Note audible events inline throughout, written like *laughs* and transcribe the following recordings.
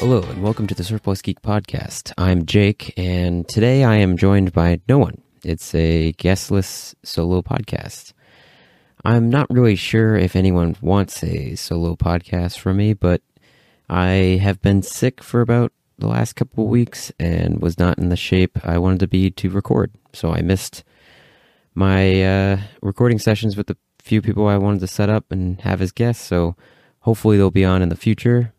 Hello, and welcome to the Surplus Geek Podcast. I'm Jake, and today I am joined by no one. It's a guestless solo podcast. I'm not really sure if anyone wants a solo podcast from me, but I have been sick for about the last couple of weeks and was not in the shape I wanted to be to record. So I missed my uh, recording sessions with the few people I wanted to set up and have as guests. So hopefully they'll be on in the future.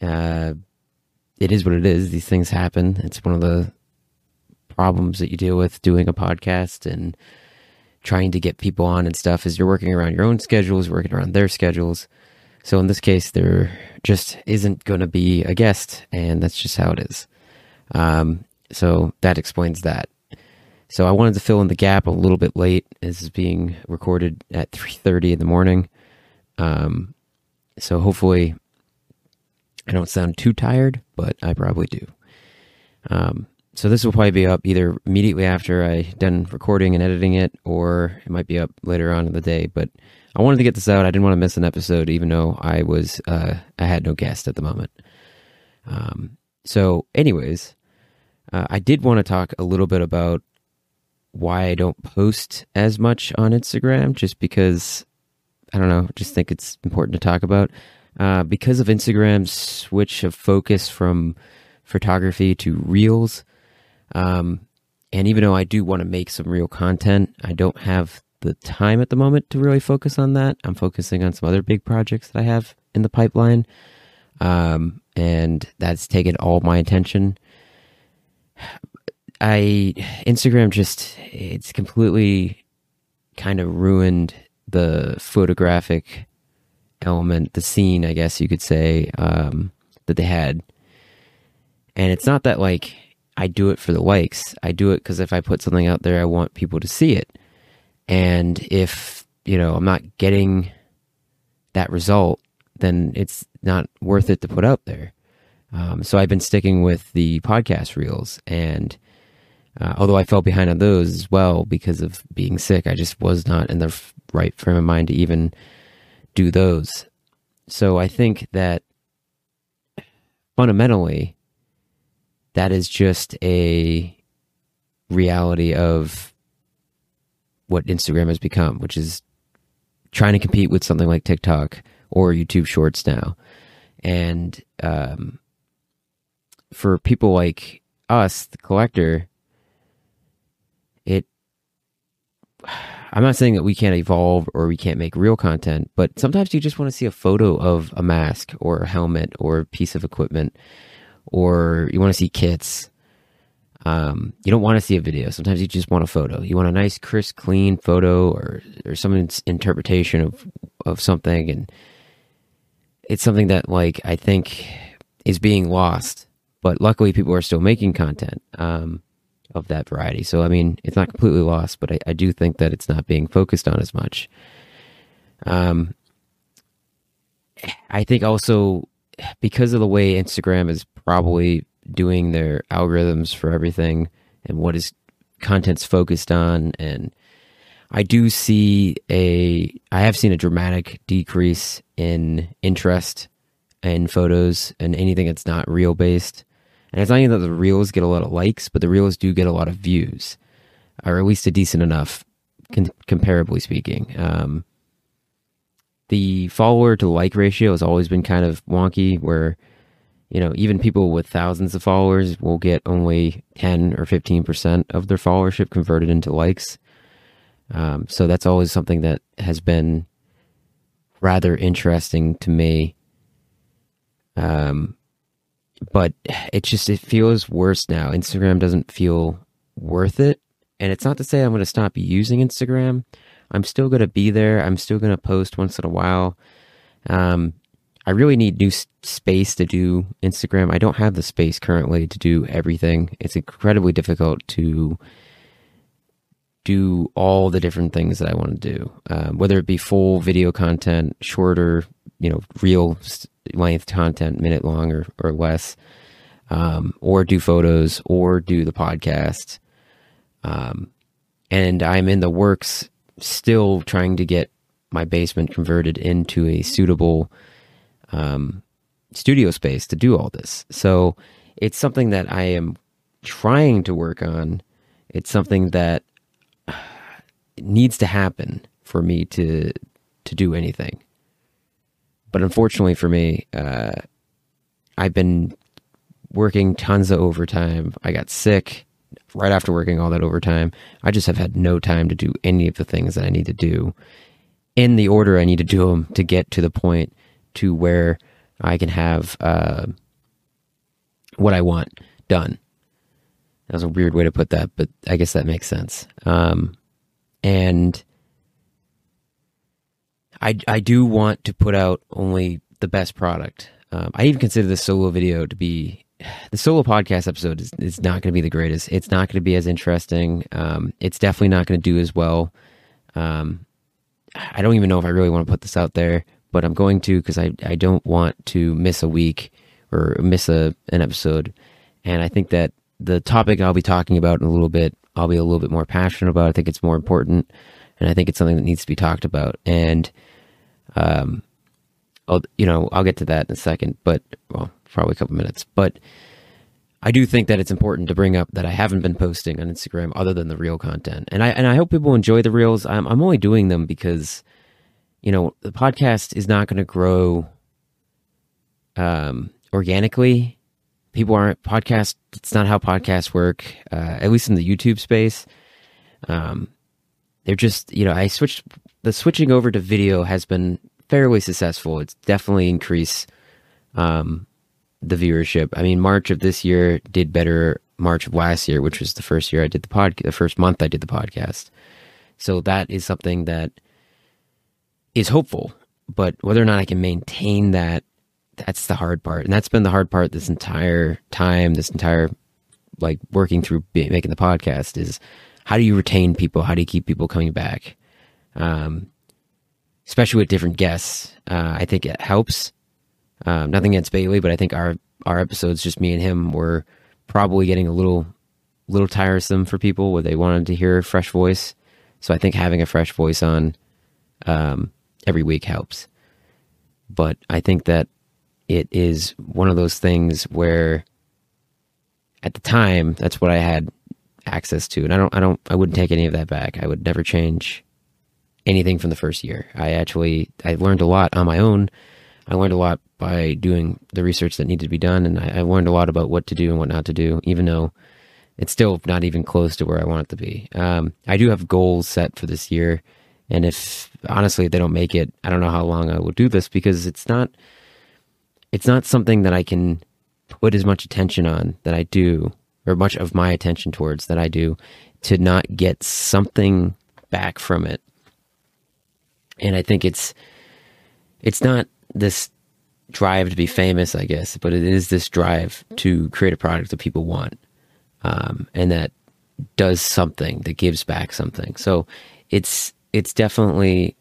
Uh, it is what it is. These things happen. It's one of the problems that you deal with doing a podcast and trying to get people on and stuff is you're working around your own schedules, working around their schedules. So in this case, there just isn't going to be a guest, and that's just how it is. Um, so that explains that. So I wanted to fill in the gap a little bit late. This is being recorded at 3:30 in the morning. Um, so hopefully I don't sound too tired, but I probably do. Um, so this will probably be up either immediately after I done recording and editing it, or it might be up later on in the day. But I wanted to get this out. I didn't want to miss an episode, even though I was uh, I had no guest at the moment. Um, so, anyways, uh, I did want to talk a little bit about why I don't post as much on Instagram, just because I don't know, just think it's important to talk about. Uh, because of Instagram's switch of focus from photography to reels, um, and even though I do want to make some real content, I don't have the time at the moment to really focus on that. I'm focusing on some other big projects that I have in the pipeline. Um, and that's taken all my attention. I Instagram just it's completely kind of ruined the photographic element, the scene, I guess you could say, um, that they had. And it's not that like I do it for the likes. I do it because if I put something out there, I want people to see it. And if, you know, I'm not getting that result, then it's not worth it to put out there. Um, so I've been sticking with the podcast reels. And uh, although I fell behind on those as well because of being sick, I just was not in the right frame of mind to even do those. So I think that fundamentally, that is just a reality of what Instagram has become, which is trying to compete with something like TikTok or YouTube Shorts now. And um, for people like us, the collector, it. I'm not saying that we can't evolve or we can't make real content, but sometimes you just want to see a photo of a mask or a helmet or a piece of equipment, or you want to see kits. Um, you don't want to see a video. Sometimes you just want a photo. You want a nice, crisp, clean photo or or someone's interpretation of of something, and it's something that like I think is being lost. But luckily, people are still making content. Um, of that variety. So, I mean, it's not completely lost, but I, I do think that it's not being focused on as much. Um, I think also because of the way Instagram is probably doing their algorithms for everything and what is content's focused on and I do see a I have seen a dramatic decrease in interest in photos and anything that's not real based. And it's not even that the reels get a lot of likes, but the reels do get a lot of views, or at least a decent enough, con- comparably speaking. Um, the follower to like ratio has always been kind of wonky, where you know even people with thousands of followers will get only ten or fifteen percent of their followership converted into likes. Um, so that's always something that has been rather interesting to me. Um, but it just it feels worse now. Instagram doesn't feel worth it. And it's not to say I'm going to stop using Instagram. I'm still going to be there. I'm still going to post once in a while. Um, I really need new space to do Instagram. I don't have the space currently to do everything. It's incredibly difficult to do all the different things that I want to do, um, whether it be full video content, shorter, you know, real length content, minute long or, or less, um, or do photos or do the podcast. Um, and I'm in the works still trying to get my basement converted into a suitable um, studio space to do all this. So it's something that I am trying to work on. It's something that needs to happen for me to to do anything. But unfortunately for me, uh, I've been working tons of overtime. I got sick right after working all that overtime. I just have had no time to do any of the things that I need to do in the order I need to do them to get to the point to where I can have uh, what I want done. That was a weird way to put that, but I guess that makes sense. Um, and I I do want to put out only the best product. Um, I even consider the solo video to be the solo podcast episode is, is not going to be the greatest. It's not going to be as interesting. Um, it's definitely not going to do as well. Um, I don't even know if I really want to put this out there, but I'm going to because I, I don't want to miss a week or miss a an episode. And I think that the topic I'll be talking about in a little bit, I'll be a little bit more passionate about. I think it's more important, and I think it's something that needs to be talked about. And um, I'll you know I'll get to that in a second, but well, probably a couple minutes. But I do think that it's important to bring up that I haven't been posting on Instagram other than the real content, and I and I hope people enjoy the reels. I'm I'm only doing them because you know the podcast is not going to grow um, organically. People aren't podcast. It's not how podcasts work, uh, at least in the YouTube space. Um, they're just you know I switched the switching over to video has been fairly successful. It's definitely increased um, the viewership. I mean, March of this year did better March of last year, which was the first year I did the podcast, the first month I did the podcast. So that is something that is hopeful. But whether or not I can maintain that, that's the hard part. And that's been the hard part this entire time, this entire like working through making the podcast is how do you retain people? How do you keep people coming back? Um, especially with different guests. Uh, I think it helps. Um, nothing against Bailey, but I think our our episodes, just me and him, were probably getting a little little tiresome for people where they wanted to hear a fresh voice. So I think having a fresh voice on um, every week helps. But I think that it is one of those things where at the time that's what I had access to, and I don't, I don't, I wouldn't take any of that back. I would never change anything from the first year. I actually I learned a lot on my own. I learned a lot by doing the research that needed to be done, and I, I learned a lot about what to do and what not to do, even though it's still not even close to where I want it to be. Um, I do have goals set for this year, and if honestly if they don't make it, I don't know how long I will do this because it's not it's not something that I can put as much attention on that I do, or much of my attention towards that I do, to not get something back from it and I think it's it's not this drive to be famous, I guess, but it is this drive to create a product that people want, um, and that does something that gives back something. So it's it's definitely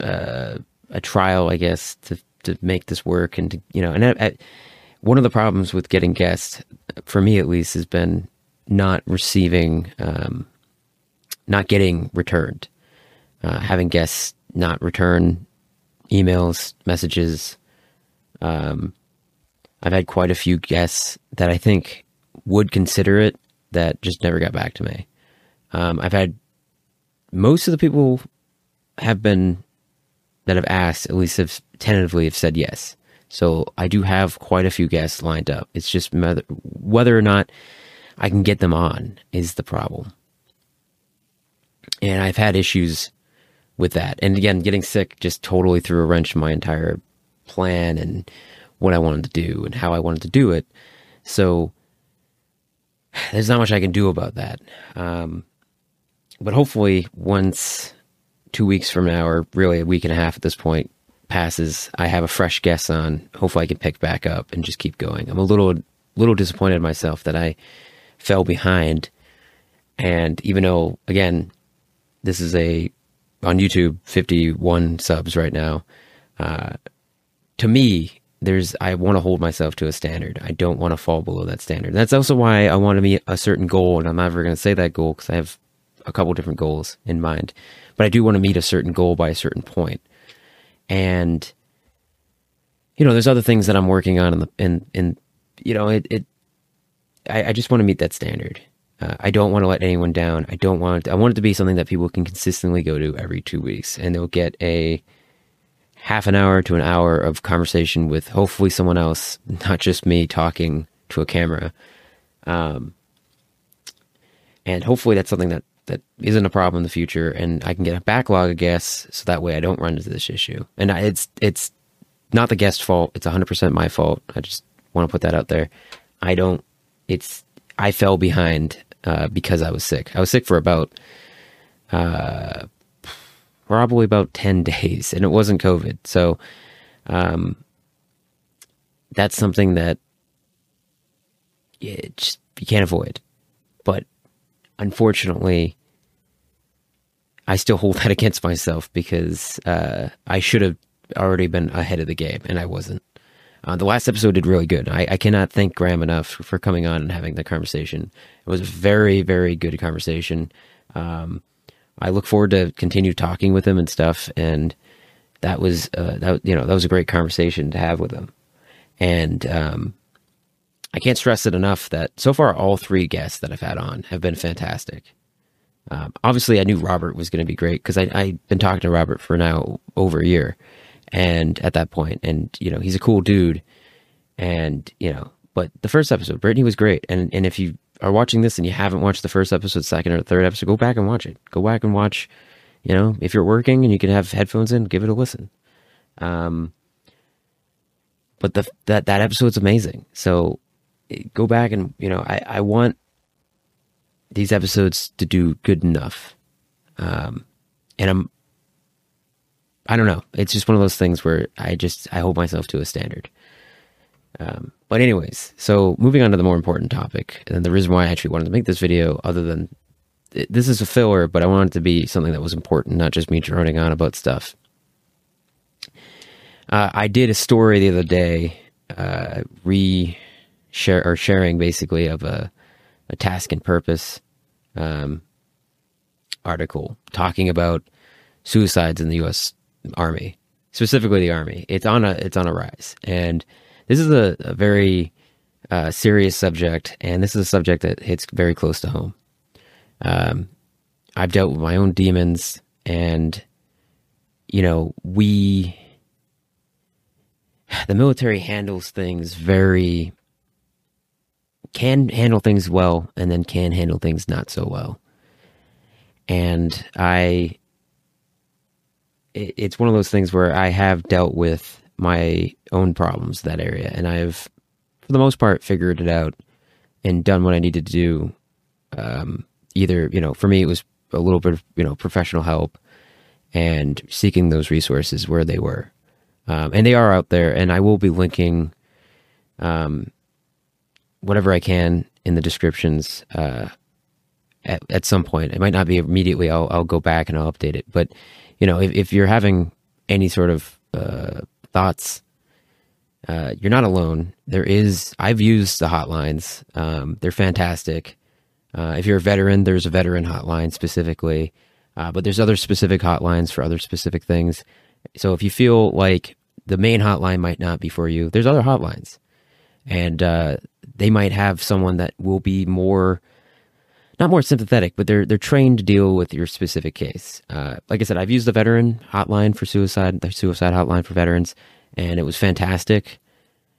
uh, a trial, I guess, to to make this work, and to, you know, and I, I, one of the problems with getting guests, for me at least, has been not receiving, um, not getting returned uh, having guests not return emails, messages. Um, I've had quite a few guests that I think would consider it that just never got back to me. Um, I've had most of the people have been that have asked, at least have tentatively have said yes. So I do have quite a few guests lined up. It's just whether or not I can get them on is the problem. And I've had issues with that. And again, getting sick just totally threw a wrench in my entire plan and what I wanted to do and how I wanted to do it. So there's not much I can do about that. Um, but hopefully, once two weeks from now, or really a week and a half at this point, passes, I have a fresh guest on. Hopefully, I can pick back up and just keep going. I'm a little, little disappointed in myself that I fell behind. And even though, again, this is a on YouTube, 51 subs right now. Uh, to me, there's I want to hold myself to a standard. I don't want to fall below that standard. That's also why I want to meet a certain goal, and I'm never going to say that goal because I have a couple different goals in mind. But I do want to meet a certain goal by a certain point, and you know, there's other things that I'm working on in the in in you know it it I, I just want to meet that standard. Uh, I don't want to let anyone down. I don't want I want it to be something that people can consistently go to every two weeks, and they'll get a half an hour to an hour of conversation with hopefully someone else, *laughs* not just me talking to a camera. Um, and hopefully that's something that that isn't a problem in the future, and I can get a backlog of guests, so that way I don't run into this issue. And I, it's it's not the guest fault; it's 100 percent my fault. I just want to put that out there. I don't. It's I fell behind uh, because I was sick. I was sick for about uh, probably about 10 *laughs* days, and it wasn't COVID. So um, that's something that you, just, you can't avoid. But unfortunately, I still hold that *laughs* against myself because uh, I should have already been ahead of the game, and I wasn't. Uh, the last episode did really good. I, I, cannot thank Graham enough for coming on and having the conversation. It was a very, very good conversation. Um, I look forward to continue talking with him and stuff. And that was, uh, that you know, that was a great conversation to have with him. And um, I can't stress it enough that so far all three guests that I've had on have been fantastic. Um, obviously, I knew Robert was going to be great because I've been talking to Robert for now over a year and at that point and you know he's a cool dude and you know but the first episode brittany was great. And and if you are watching this and you haven't watched the first episode second or third episode go back and watch it. Go back and watch you know if you're working and you can have headphones in give it a listen. Um but the that that episode's amazing. So go back and you know i i want these episodes to do good enough um and i'm I don't know. It's just one of those things where I just I hold myself to a standard. Um, but anyways, so moving on to the more important topic, and the reason why I actually wanted to make this video, other than this is a filler, but I wanted it to be something that was important, not just me droning on about stuff. Uh, I did a story the other day, uh, re share or sharing basically of a, a task and purpose um, article talking about suicides in the U.S army, specifically the army. It's on a it's on a rise, and this is a, a very uh, serious subject, and this is a subject that hits very close to home. Um, I've dealt with my own demons, and you know we *sighs* the military handles things very can handle things well and then can handle things not so well and i it's one of those things where I have dealt with my own problems that area, and I've, for the most part, figured it out and done what I needed to do. Um, either you know, for me, it was a little bit of you know professional help and seeking those resources where they were, um, and they are out there. And I will be linking um, whatever I can in the descriptions uh, at, at some point. It might not be immediately. I'll I'll go back and I'll update it, but you know, if, if you're having any sort of uh, thoughts, uh, you're not alone. There is, I've used the hotlines. Um, they're fantastic. Uh, if you're a veteran, there's a veteran hotline specifically, uh, but there's other specific hotlines for other specific things. So if you feel like the main hotline might not be for you, there's other hotlines, and uh, they might have someone that will be more not more sympathetic, but they're they're trained to deal with your specific case. Uh, like I said, I've used the veteran hotline for suicide, the suicide hotline for veterans, and it was fantastic.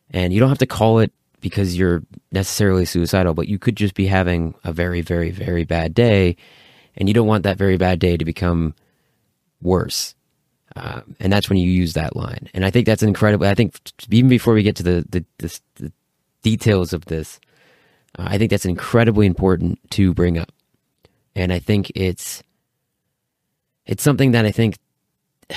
And you don't have to call it because you're necessarily suicidal, but you could just be having a very, very, very bad day, and you don't want that very bad day to become worse. Um, and that's when you use that line. And I think that's incredible. I think even before we get to the the, the, the details of this, uh, I think that's incredibly important to bring up, and I think it's it's something that I think *sighs*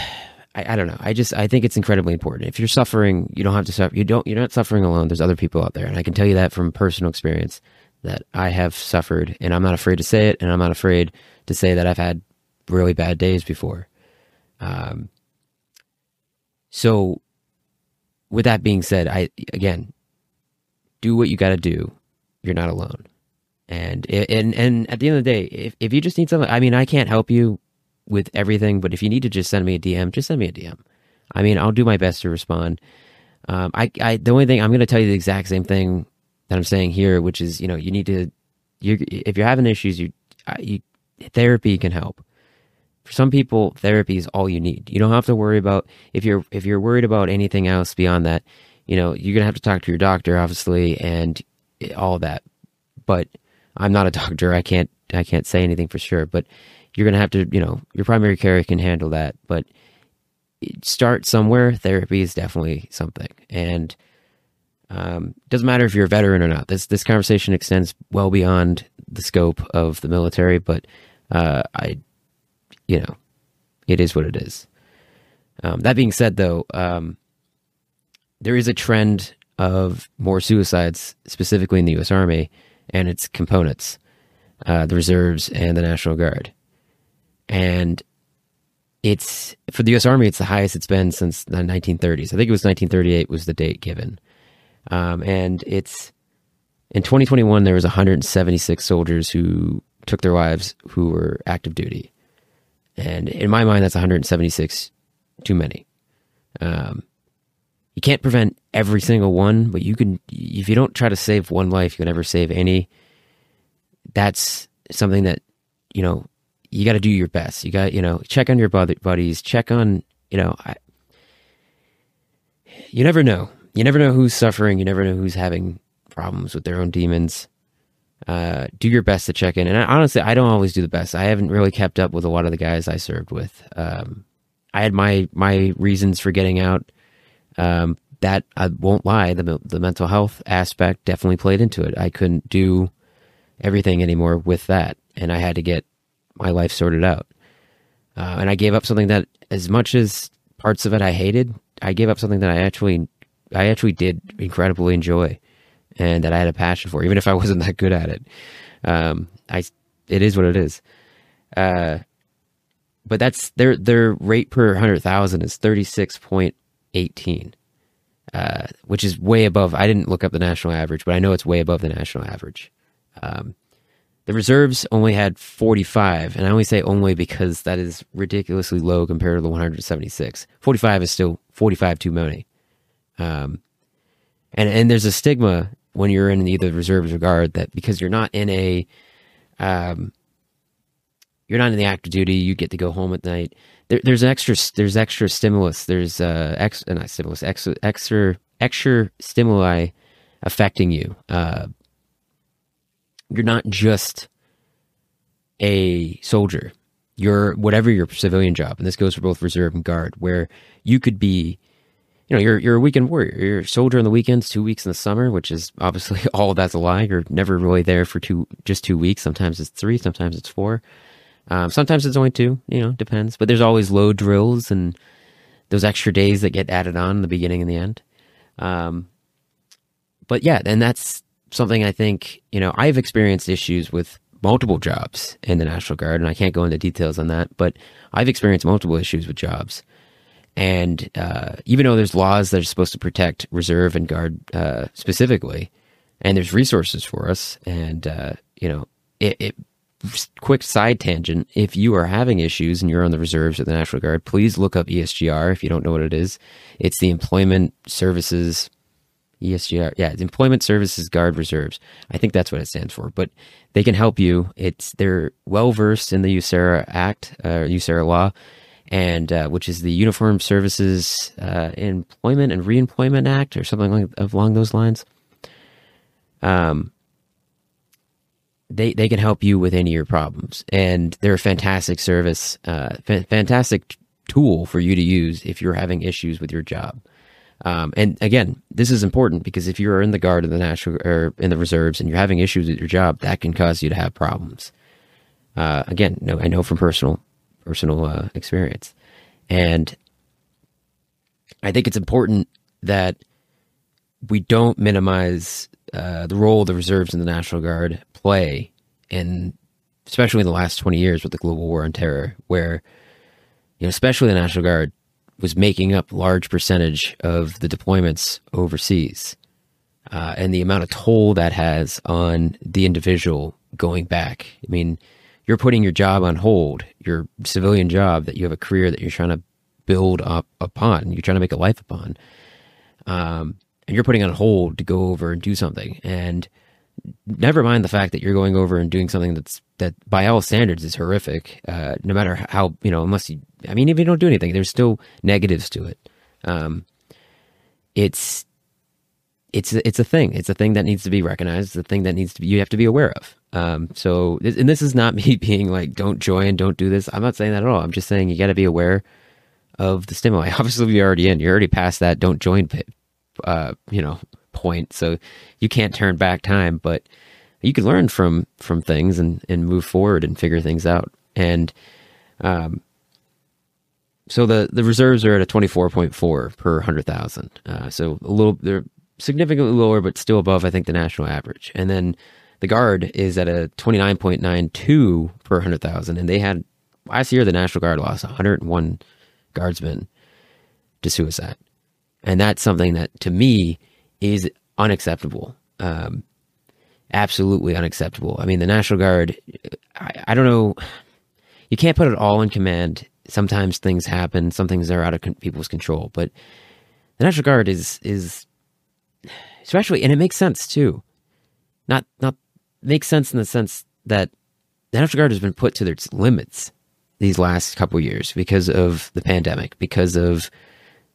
I, I, don't know. I just I think it's incredibly important. If you're suffering, you don't have to suffer. You don't. You're not suffering alone. There's other people out there, and I can tell you that from personal experience that I have suffered, and I'm not afraid to say it, and I'm not afraid to say that I've had really bad days before. Um. So, with that being said, I again do what you got to do you're not alone. And and and at the end of the day, if if you just need something, I mean, I can't help you with everything, but if you need to just send me a DM, just send me a DM. I mean, I'll do my best to respond. Um, I, I, the only thing I'm going to tell you the exact same thing that I'm saying here, which is, you know, you need to, you if you're having issues, you, you, therapy can help. For some people, therapy is all you need. You don't have to worry about if you're if you're worried about anything else beyond that. You know, you're gonna have to talk to your doctor, obviously, and all that. But I'm not a *laughs* doctor. I can't I can't say anything for sure. But you're gonna have to, you know, your primary care can handle that. But start somewhere. Therapy is definitely something, and um, doesn't matter if you're a veteran or not. This this conversation extends well beyond the scope of the military, but uh, I, you know, it is what it is. Um, that being said, though, um, there is a trend of more suicides, specifically in the U.S. Army and its components, uh, the reserves and the National Guard, and it's for the U.S. Army. It's the highest it's been since the 1930s. I think it was 1938 was the date given, um, and it's in 2021 there was 176 soldiers who took their lives who were active duty, and in my mind that's 176 too many. Um, you can't prevent every single one, but you can. If you don't try to save one life, you can never save any. That's something that you know you got to do your best. You got, you know, check on your buddies, check on, you know, I, you never know. You never know who's suffering. You never know who's having problems with their own demons. Uh, do your best to check in. And I, honestly, I don't always do the best. I haven't really kept up with a lot of the guys I served with. Um, I had my my reasons for getting out. Um, that I won't lie, the the mental health aspect definitely played into it. I couldn't do everything anymore with that, and I had to get my life sorted out. Uh, and I gave up something that, as much as parts of it I hated, I gave up something that I actually, I actually did incredibly enjoy, and that I had a passion for, even if I wasn't that good at it. Um, I, it is what it is. Uh, but that's their their rate per hundred thousand is thirty six point eighteen, uh, which is way above. I didn't look up the national average, but I know it's way above the national average. Um, the reserves only had 45, and I only say only because that is ridiculously low compared to the 176. 45 is still 45 too many. Um, and and there's a stigma when you're in either reserves or guard that because you're not in a, um, you're not in the active duty, you get to go home at night. There, there's extra there's extra stimulus. There's uh, ex, not stimulus extra extra extra stimuli affecting you. Uh, you're not just a soldier. You're whatever your civilian job, and this goes for both reserve and guard, where you could be, you know, you're you're a weekend warrior. You're a soldier on the weekends, two weeks in the summer, which is obviously *laughs* all that's a lie. You're never really there for two, just two weeks. Sometimes it's three, sometimes it's four, um, sometimes it's only two. You know, depends. But there's always low drills and those extra days that get added on in the beginning and the end. Um, but yeah, and that's something I think, you know, I've experienced issues with multiple jobs in the National Guard, and I can't go into details on that, but I've experienced multiple issues with jobs. And uh, even though there's laws that are supposed to protect reserve and guard uh, specifically, and there's resources for us, and uh, you know, it, it, quick side tangent: if you are having issues and you're on the reserves or the National Guard, please look up ESGR if you don't know what it is. It's the Employment Services ESGR, yeah, it's Employment Services Guard Reserves. I think that's what it stands for. But they can help you. It's they're well versed in the USERRA Act, uh, USERRA law, and uh, which is the Uniform Services uh, Employment and Reemployment Act, or something like along those lines. Um, they they can help you with any of your problems, and they're a fantastic service, uh, fa- fantastic tool for you to use if you're having issues with your job. Um, and again, this is important because if you're in the guard of the national or in the reserves and you're having issues with your job, that can cause you to have problems. Uh, again, no, I know from personal personal uh, experience, and I think it's important that we don't minimize uh, the role the reserves and the National Guard play in, especially in the last twenty years with the global war on terror, where you know, especially the National Guard was making up large percentage of the deployments overseas, uh, and the amount of toll that has on the individual going back. I mean, you're putting your job on hold, your civilian job that you have a career that you're trying to build up upon, you're trying to make a life upon. um, and you're putting on hold to go over and do something, and never mind the fact that you're going over and doing something that's that by all standards is horrific. Uh, no matter how you know, unless you, I mean, if you don't do anything, there's still negatives to it. Um, it's it's it's a thing. It's a thing that needs to be recognized. It's a thing that needs to be you have to be aware of. Um, so, and this is not *laughs* me being like, don't join, don't do this. I'm not saying that at all. I'm just saying you got to be aware of the stimuli. *laughs* Obviously, you're already in. You're already past that. Don't join, uh, you know, point. So you can't turn back time, but you can learn from from things and and move forward and figure things out. And um, so the the reserves are at a 24.4 per 100,000. Uh, so a little they're significantly lower but still above I think the national average. And then the guard is at a 29.92 per 100,000 and they had last year the National Guard lost 101 guardsmen to suicide. And that's something that to me is unacceptable. Um, absolutely unacceptable. I mean, the National Guard, I, I, don't know, you can't put it all in command. Sometimes things happen, some things are out of con- people's control, but the National Guard is, is, especially, and it makes sense too. Not, not, makes sense in the sense that the National Guard has been put to its limits these last couple years because of the pandemic, because of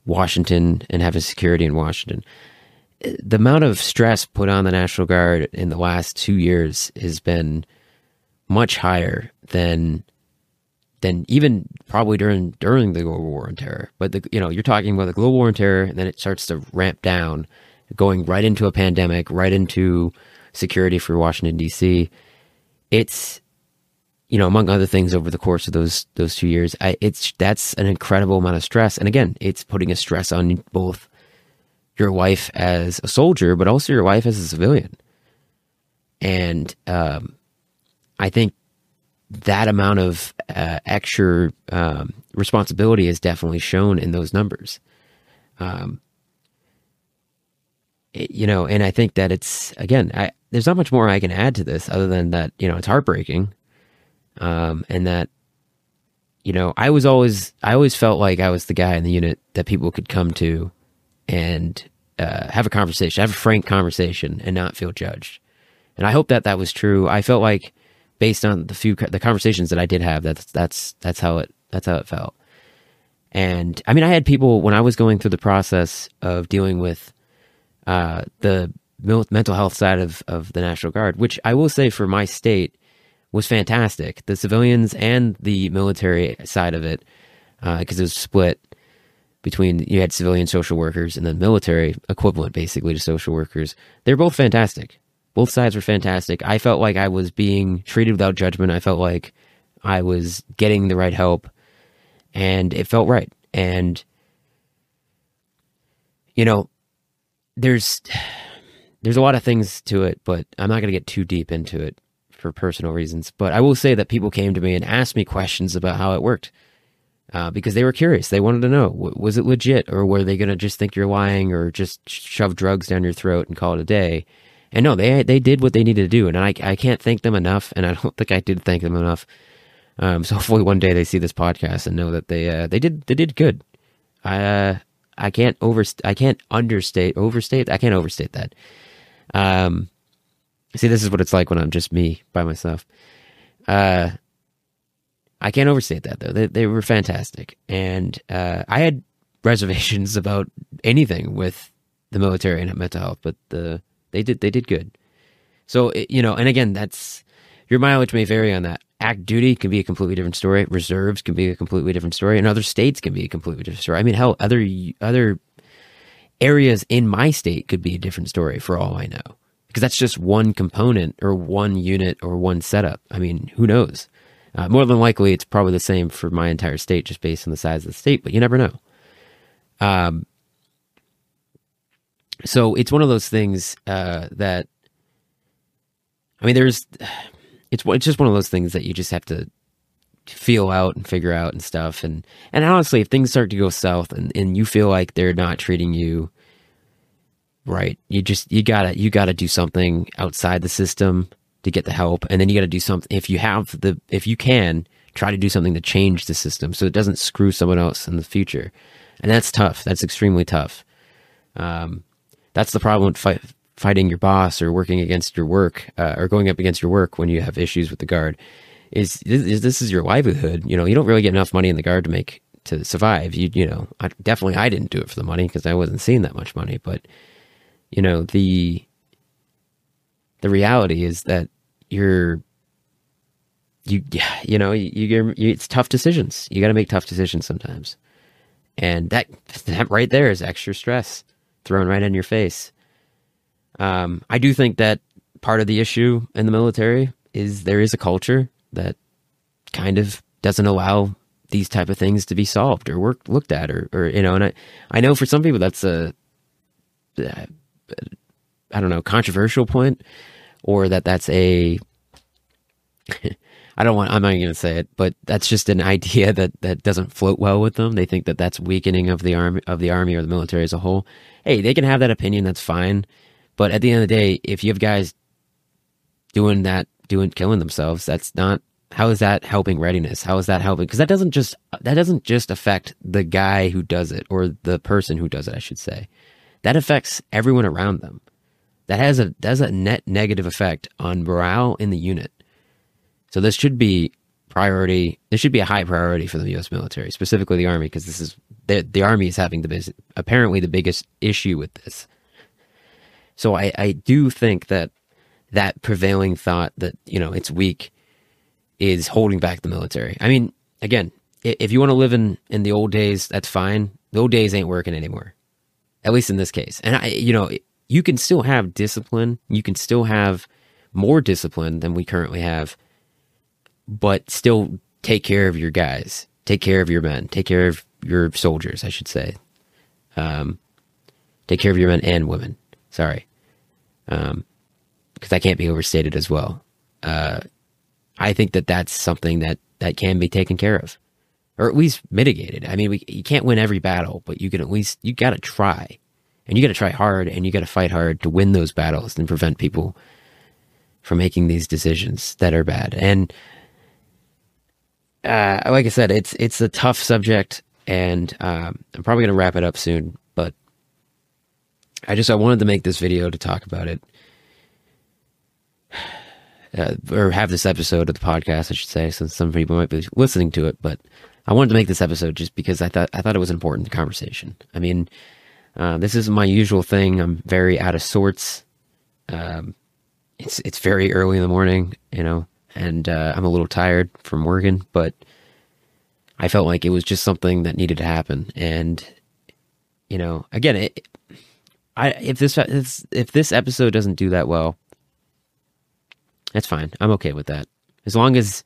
Washington and having security in Washington the amount of stress put on the National Guard in the last two years has been much higher than than even probably during during the global war on terror. But the you know you're talking about the global war on terror, and then it starts to ramp down, going right into a pandemic, right into security for Washington D.C. It's you know among other things over the course of those those two years, I, it's that's an incredible amount of stress, and again, it's putting a stress on both your wife as a soldier, but also your wife as a civilian. And um, I think that amount of uh, extra um, responsibility is definitely shown in those numbers. Um, it, you know, and I think that it's again, I, there's not much more I can add to this other than that you know it's heartbreaking, um, and that you know I was always I always felt like I was the guy in the unit that people could come to and uh, have a conversation, have a frank conversation, and not feel judged. And I hope that that was true. I felt like, based on the few the conversations that I did have, that's that's that's how it that's how it felt. And I mean, I had people when I was going through the process of dealing with uh, the mental health side of of the National Guard, which I will say for my state was fantastic. The civilians and the military side of it, because uh, it was split between you had civilian social workers and the military equivalent basically to social workers. They're both fantastic. Both sides were fantastic. I felt like I was being treated without judgment. I felt like I was getting the right help and it felt right. And you know, there's there's a lot of things to it, but I'm not going to get too deep into it for personal reasons. But I will say that people came to me and asked me questions about how it worked uh, because they were curious. They wanted to know was it legit or were they going to just think you're lying or just shove drugs down your throat and call it a day? And no, they they did what they needed to do, and I I can't thank them enough, and I don't *laughs* think I did thank them enough. Um, so *laughs* hopefully one day they see this podcast and know that they uh, they did they did good. I uh, I can't over I can't understate overstate I can't overstate that. Um, see, this is what it's like when I'm just me by myself. Uh, I can't overstate that though. They, they were fantastic, and uh, I had *laughs* reservations about anything with the military and mental health, but the they did they did good. So it, you know, and again, that's your mileage may vary on that. Act duty can be a completely different story. Reserves can be a completely different story, and other states can be a completely different story. I mean, hell, other other areas in my state could be a different story for all I know, because that's just one component or one unit or one setup. I mean, who knows? Uh, more than likely, it's probably the same for my entire state, just based on the size of the state, but you never know. Um, so it's one of those things uh, that, I mean, there's, *sighs* it's it's just one of those things that you just have to feel out and figure out and stuff. And and honestly, if things start to go south and, and you feel like they're not treating you right, you just you gotta you gotta do something outside the system to get the help and then you got to do something if you have the if you can try to do something to change the system so it doesn't screw someone else in the future and that's tough that's extremely tough Um, that's the problem with fight, fighting your boss or working against your work uh, or going up against your work when you have issues with the guard. Is, is this is your livelihood? You know, you don't really get enough money in the guard to make to survive. You you know, I, definitely I didn't do it for the money because I wasn't seeing that much money. But you know the the reality is that you're you yeah you know you, you, you it's tough decisions. You got to make tough decisions sometimes, and that that right there is extra stress thrown right in your face. Um, I do think that part of the issue in the military is there is a culture that kind of doesn't allow these type of things to be solved or worked looked at or, or you know and I, I know for some people that's a uh, I don't know controversial point or that that's a *laughs* I don't want I'm not going to say it but that's just an *laughs* idea that that doesn't float well with them. They think that that's weakening of the army of the army or the military as a whole. Hey they can have that opinion that's fine. But at the end of the day if you have guys doing that doing killing themselves that's not how is that helping readiness? How is that helping? Because that doesn't just that doesn't just affect the guy who does it or the person who does it. I should say that affects everyone around them. That has a does a net negative effect on morale in the unit. So this should be priority. This should be a high priority for the U.S. military, specifically the Army, because this is the the Army is having the biggest, apparently the biggest issue with this. So I I do think that that prevailing thought that you know it's weak is holding back the military. I mean, again, if you want to live in in the old days, that's fine. The old days ain't working anymore. At least in this case. And I you know, you can still have discipline. You can still have more discipline than we currently have, but still take care of your guys. Take care of your men. Take care of your soldiers, I should say. Um, take care of your men and women. Sorry. Um, because that can't be overstated as well. Uh, I think that that's something that that can be taken care of, or at least mitigated. I mean, we you can't win every battle, but you can at least you got to try, and you got to try hard, and you got to fight hard to win those battles and prevent people from making these decisions that are bad. And uh, like I said, it's it's a tough subject, and um, I'm probably going to wrap it up soon. But I just I wanted to make this video to talk about it uh, or have this episode of the podcast, I should say, since some people might be listening to it. But I wanted to make this episode just because I thought I thought it was an important conversation. I mean, uh, this isn't my usual thing. I'm very out of sorts. Um, it's it's very early in the morning, you know, and uh, I'm a little tired from working, but I felt like it was just something that needed to happen. And you know, again, it, I if this if this episode doesn't do that well, that's fine. I'm okay with that. As long as,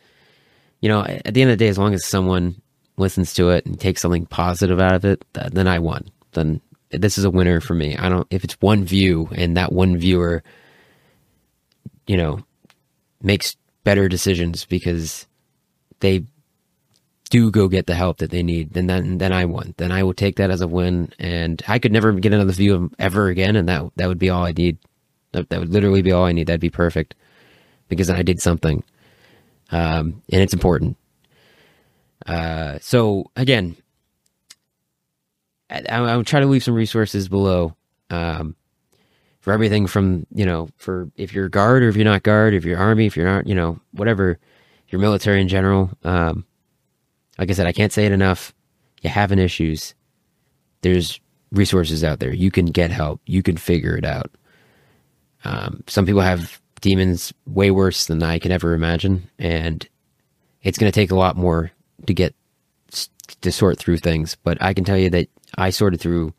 you know, at the end of the day, as long as someone listens to it and takes something positive out of it, then I won. Then this is a winner for me. I don't, if it's one view and that one viewer, you know, makes better decisions because they do go get the help that they need, then then then I won. Then I will take that as a win, and I could never get another view of ever again, and that that would be all I need. That, that would literally be all I need. That'd be perfect because I did something, um, and it's important. Uh, so again, I, will try to leave some resources below um, for everything from you know for if you're guard or if you're not guard, if you're army, if you're not you know whatever, your military in general. Um, like I said, I can't say it enough. You having issues, there's resources out there. You can get help. You can figure it out. Um, some people have demons way worse than I can ever imagine, and it's going to take a lot more to get to sort through things. But I can tell you that I sorted through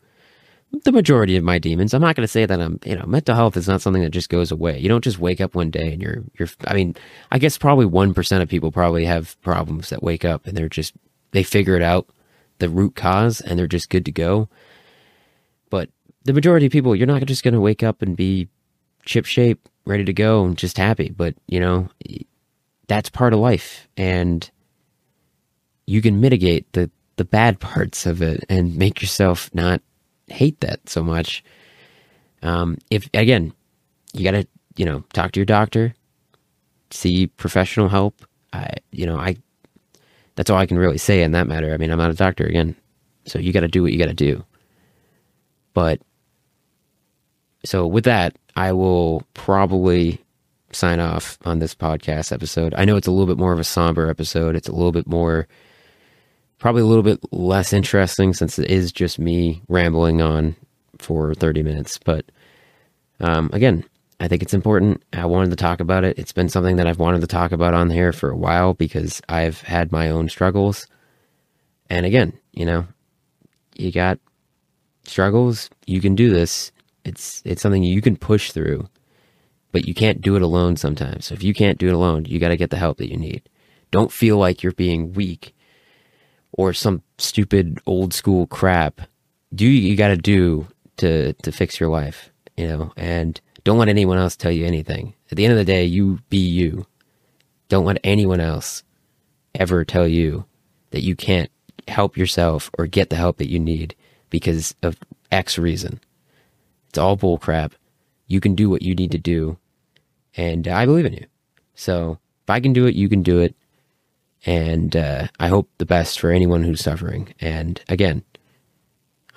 the majority of my demons. I'm not going to say that I'm, you know, mental health is not something that just goes away. You don't just wake up one day and you're, you're. I mean, I guess probably one percent of people probably have problems that wake up and they're just they figure it out, the root cause, and they're just good to go. But the majority of people, you're not just going to wake up and be chip shape ready to go and just happy. But, you know, that's part of life. And you can mitigate the, the bad *laughs* parts of it and make yourself not hate that so much. Um, if, again, you got to, you know, talk to your doctor, see professional help. I, you know, I, that's all I can really say in that matter. I mean, I'm not a doctor again. So you got to do what you got to do. But so with that, I will probably sign off on this podcast episode. I know it's a little bit more of a somber episode. It's a little bit more, probably a little bit less interesting since it is just me rambling on for 30 minutes. But um, again, I think it's important. I wanted to talk about it. It's been something that I've wanted to talk about on here for a while because I've had my own struggles. And again, you know, you got struggles, you can do this. It's it's something you can push through but you can't do it alone sometimes. So if you can't do it alone, you got to get the help that you need. Don't feel like you're being weak or some stupid old school crap. Do you got to do to to fix your life, you know? And don't let anyone else tell you anything. At the end of the day, you be you. Don't let anyone else ever tell you that you can't help yourself or get the help that you need because of X reason. It's all bull crap. You can do what you need to do and I believe in you. So if I can do it, you can do it. And uh, I hope the best for anyone who's suffering. And again,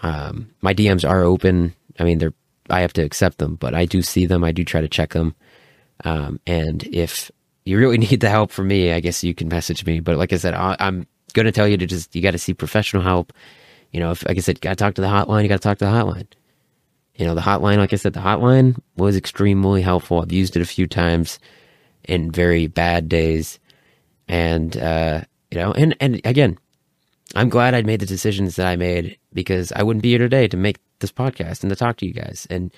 um, my DMs are open. I mean, they're I have to accept them, but I do see them. I do try to check them. Um, and if you really *laughs* need the help from me, I guess you can message me. But like I said, I, am going to tell you to just you got to see professional help. You know, if like I said, got to talk to the hotline. You got to talk to the hotline. You know, the hotline, like I said, the hotline was extremely helpful. I've used it a few times in very bad days. And, uh, you know, and, and again, I'm glad I'd made the decisions that I made because I wouldn't be here today to make this podcast and to talk to you guys. And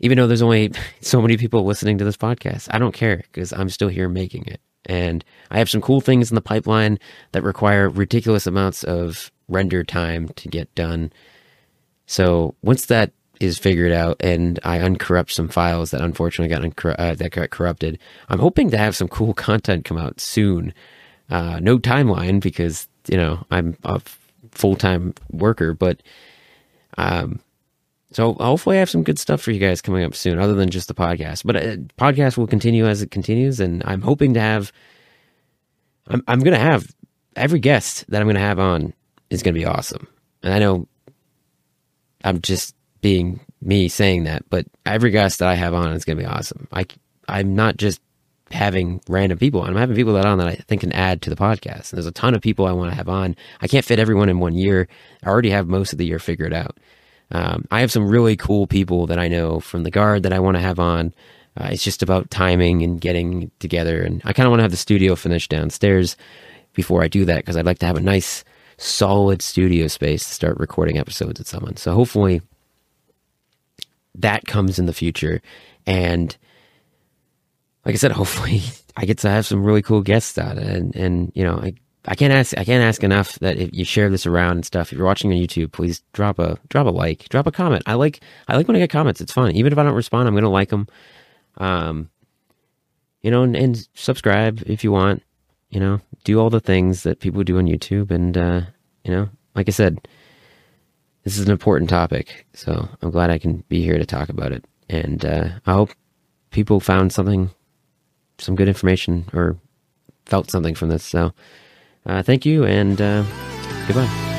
even though there's only *laughs* so many people listening to this podcast, I don't care because I'm still here making it. And I have some cool things in the pipeline that require ridiculous amounts of render time to get done. So once that is figured out and I uncorrupt some files that unfortunately got uh, that got corrupted. I'm hoping to have some cool content come out soon. Uh, no timeline because you know I'm a full time worker, but um, so hopefully I have some good stuff for you guys coming up soon, other than just the podcast. But uh, podcast will continue as it continues, and I'm hoping to have. I'm I'm gonna have every guest that I'm gonna have on is gonna be awesome, and I know I'm just being me saying that, but every guest that I have on is going to be awesome. I, I'm not just having random people. I'm having people that on that I think can add to the podcast. And there's a ton of people I want to have on. I can't fit everyone in one year. I already have most of the year figured out. Um, I have some really cool people that I know from the guard that I want to have on. Uh, it's just about timing and getting together. And I kind of want to have the studio finished downstairs before I do that because I'd like to have a nice, solid studio space to start recording episodes with someone. So hopefully that comes in the future. And like I said, *laughs* hopefully I get to have some really cool guests on and, and, you know, I, I can't ask, I can't ask enough that if you share this around and stuff, if you're watching on YouTube, please drop a, drop a like, drop a comment. I like, I like when I get comments. It's fun. Even if I don't respond, I'm to like them. Um, you know, and, and subscribe if you want, you know, do all the things that people do on YouTube. And, uh, you know, like I said, this is an important topic, so I'm glad I can be here to talk about it. And uh, I hope people found something, some good information, or felt something from this. So, uh, thank you, and uh, goodbye.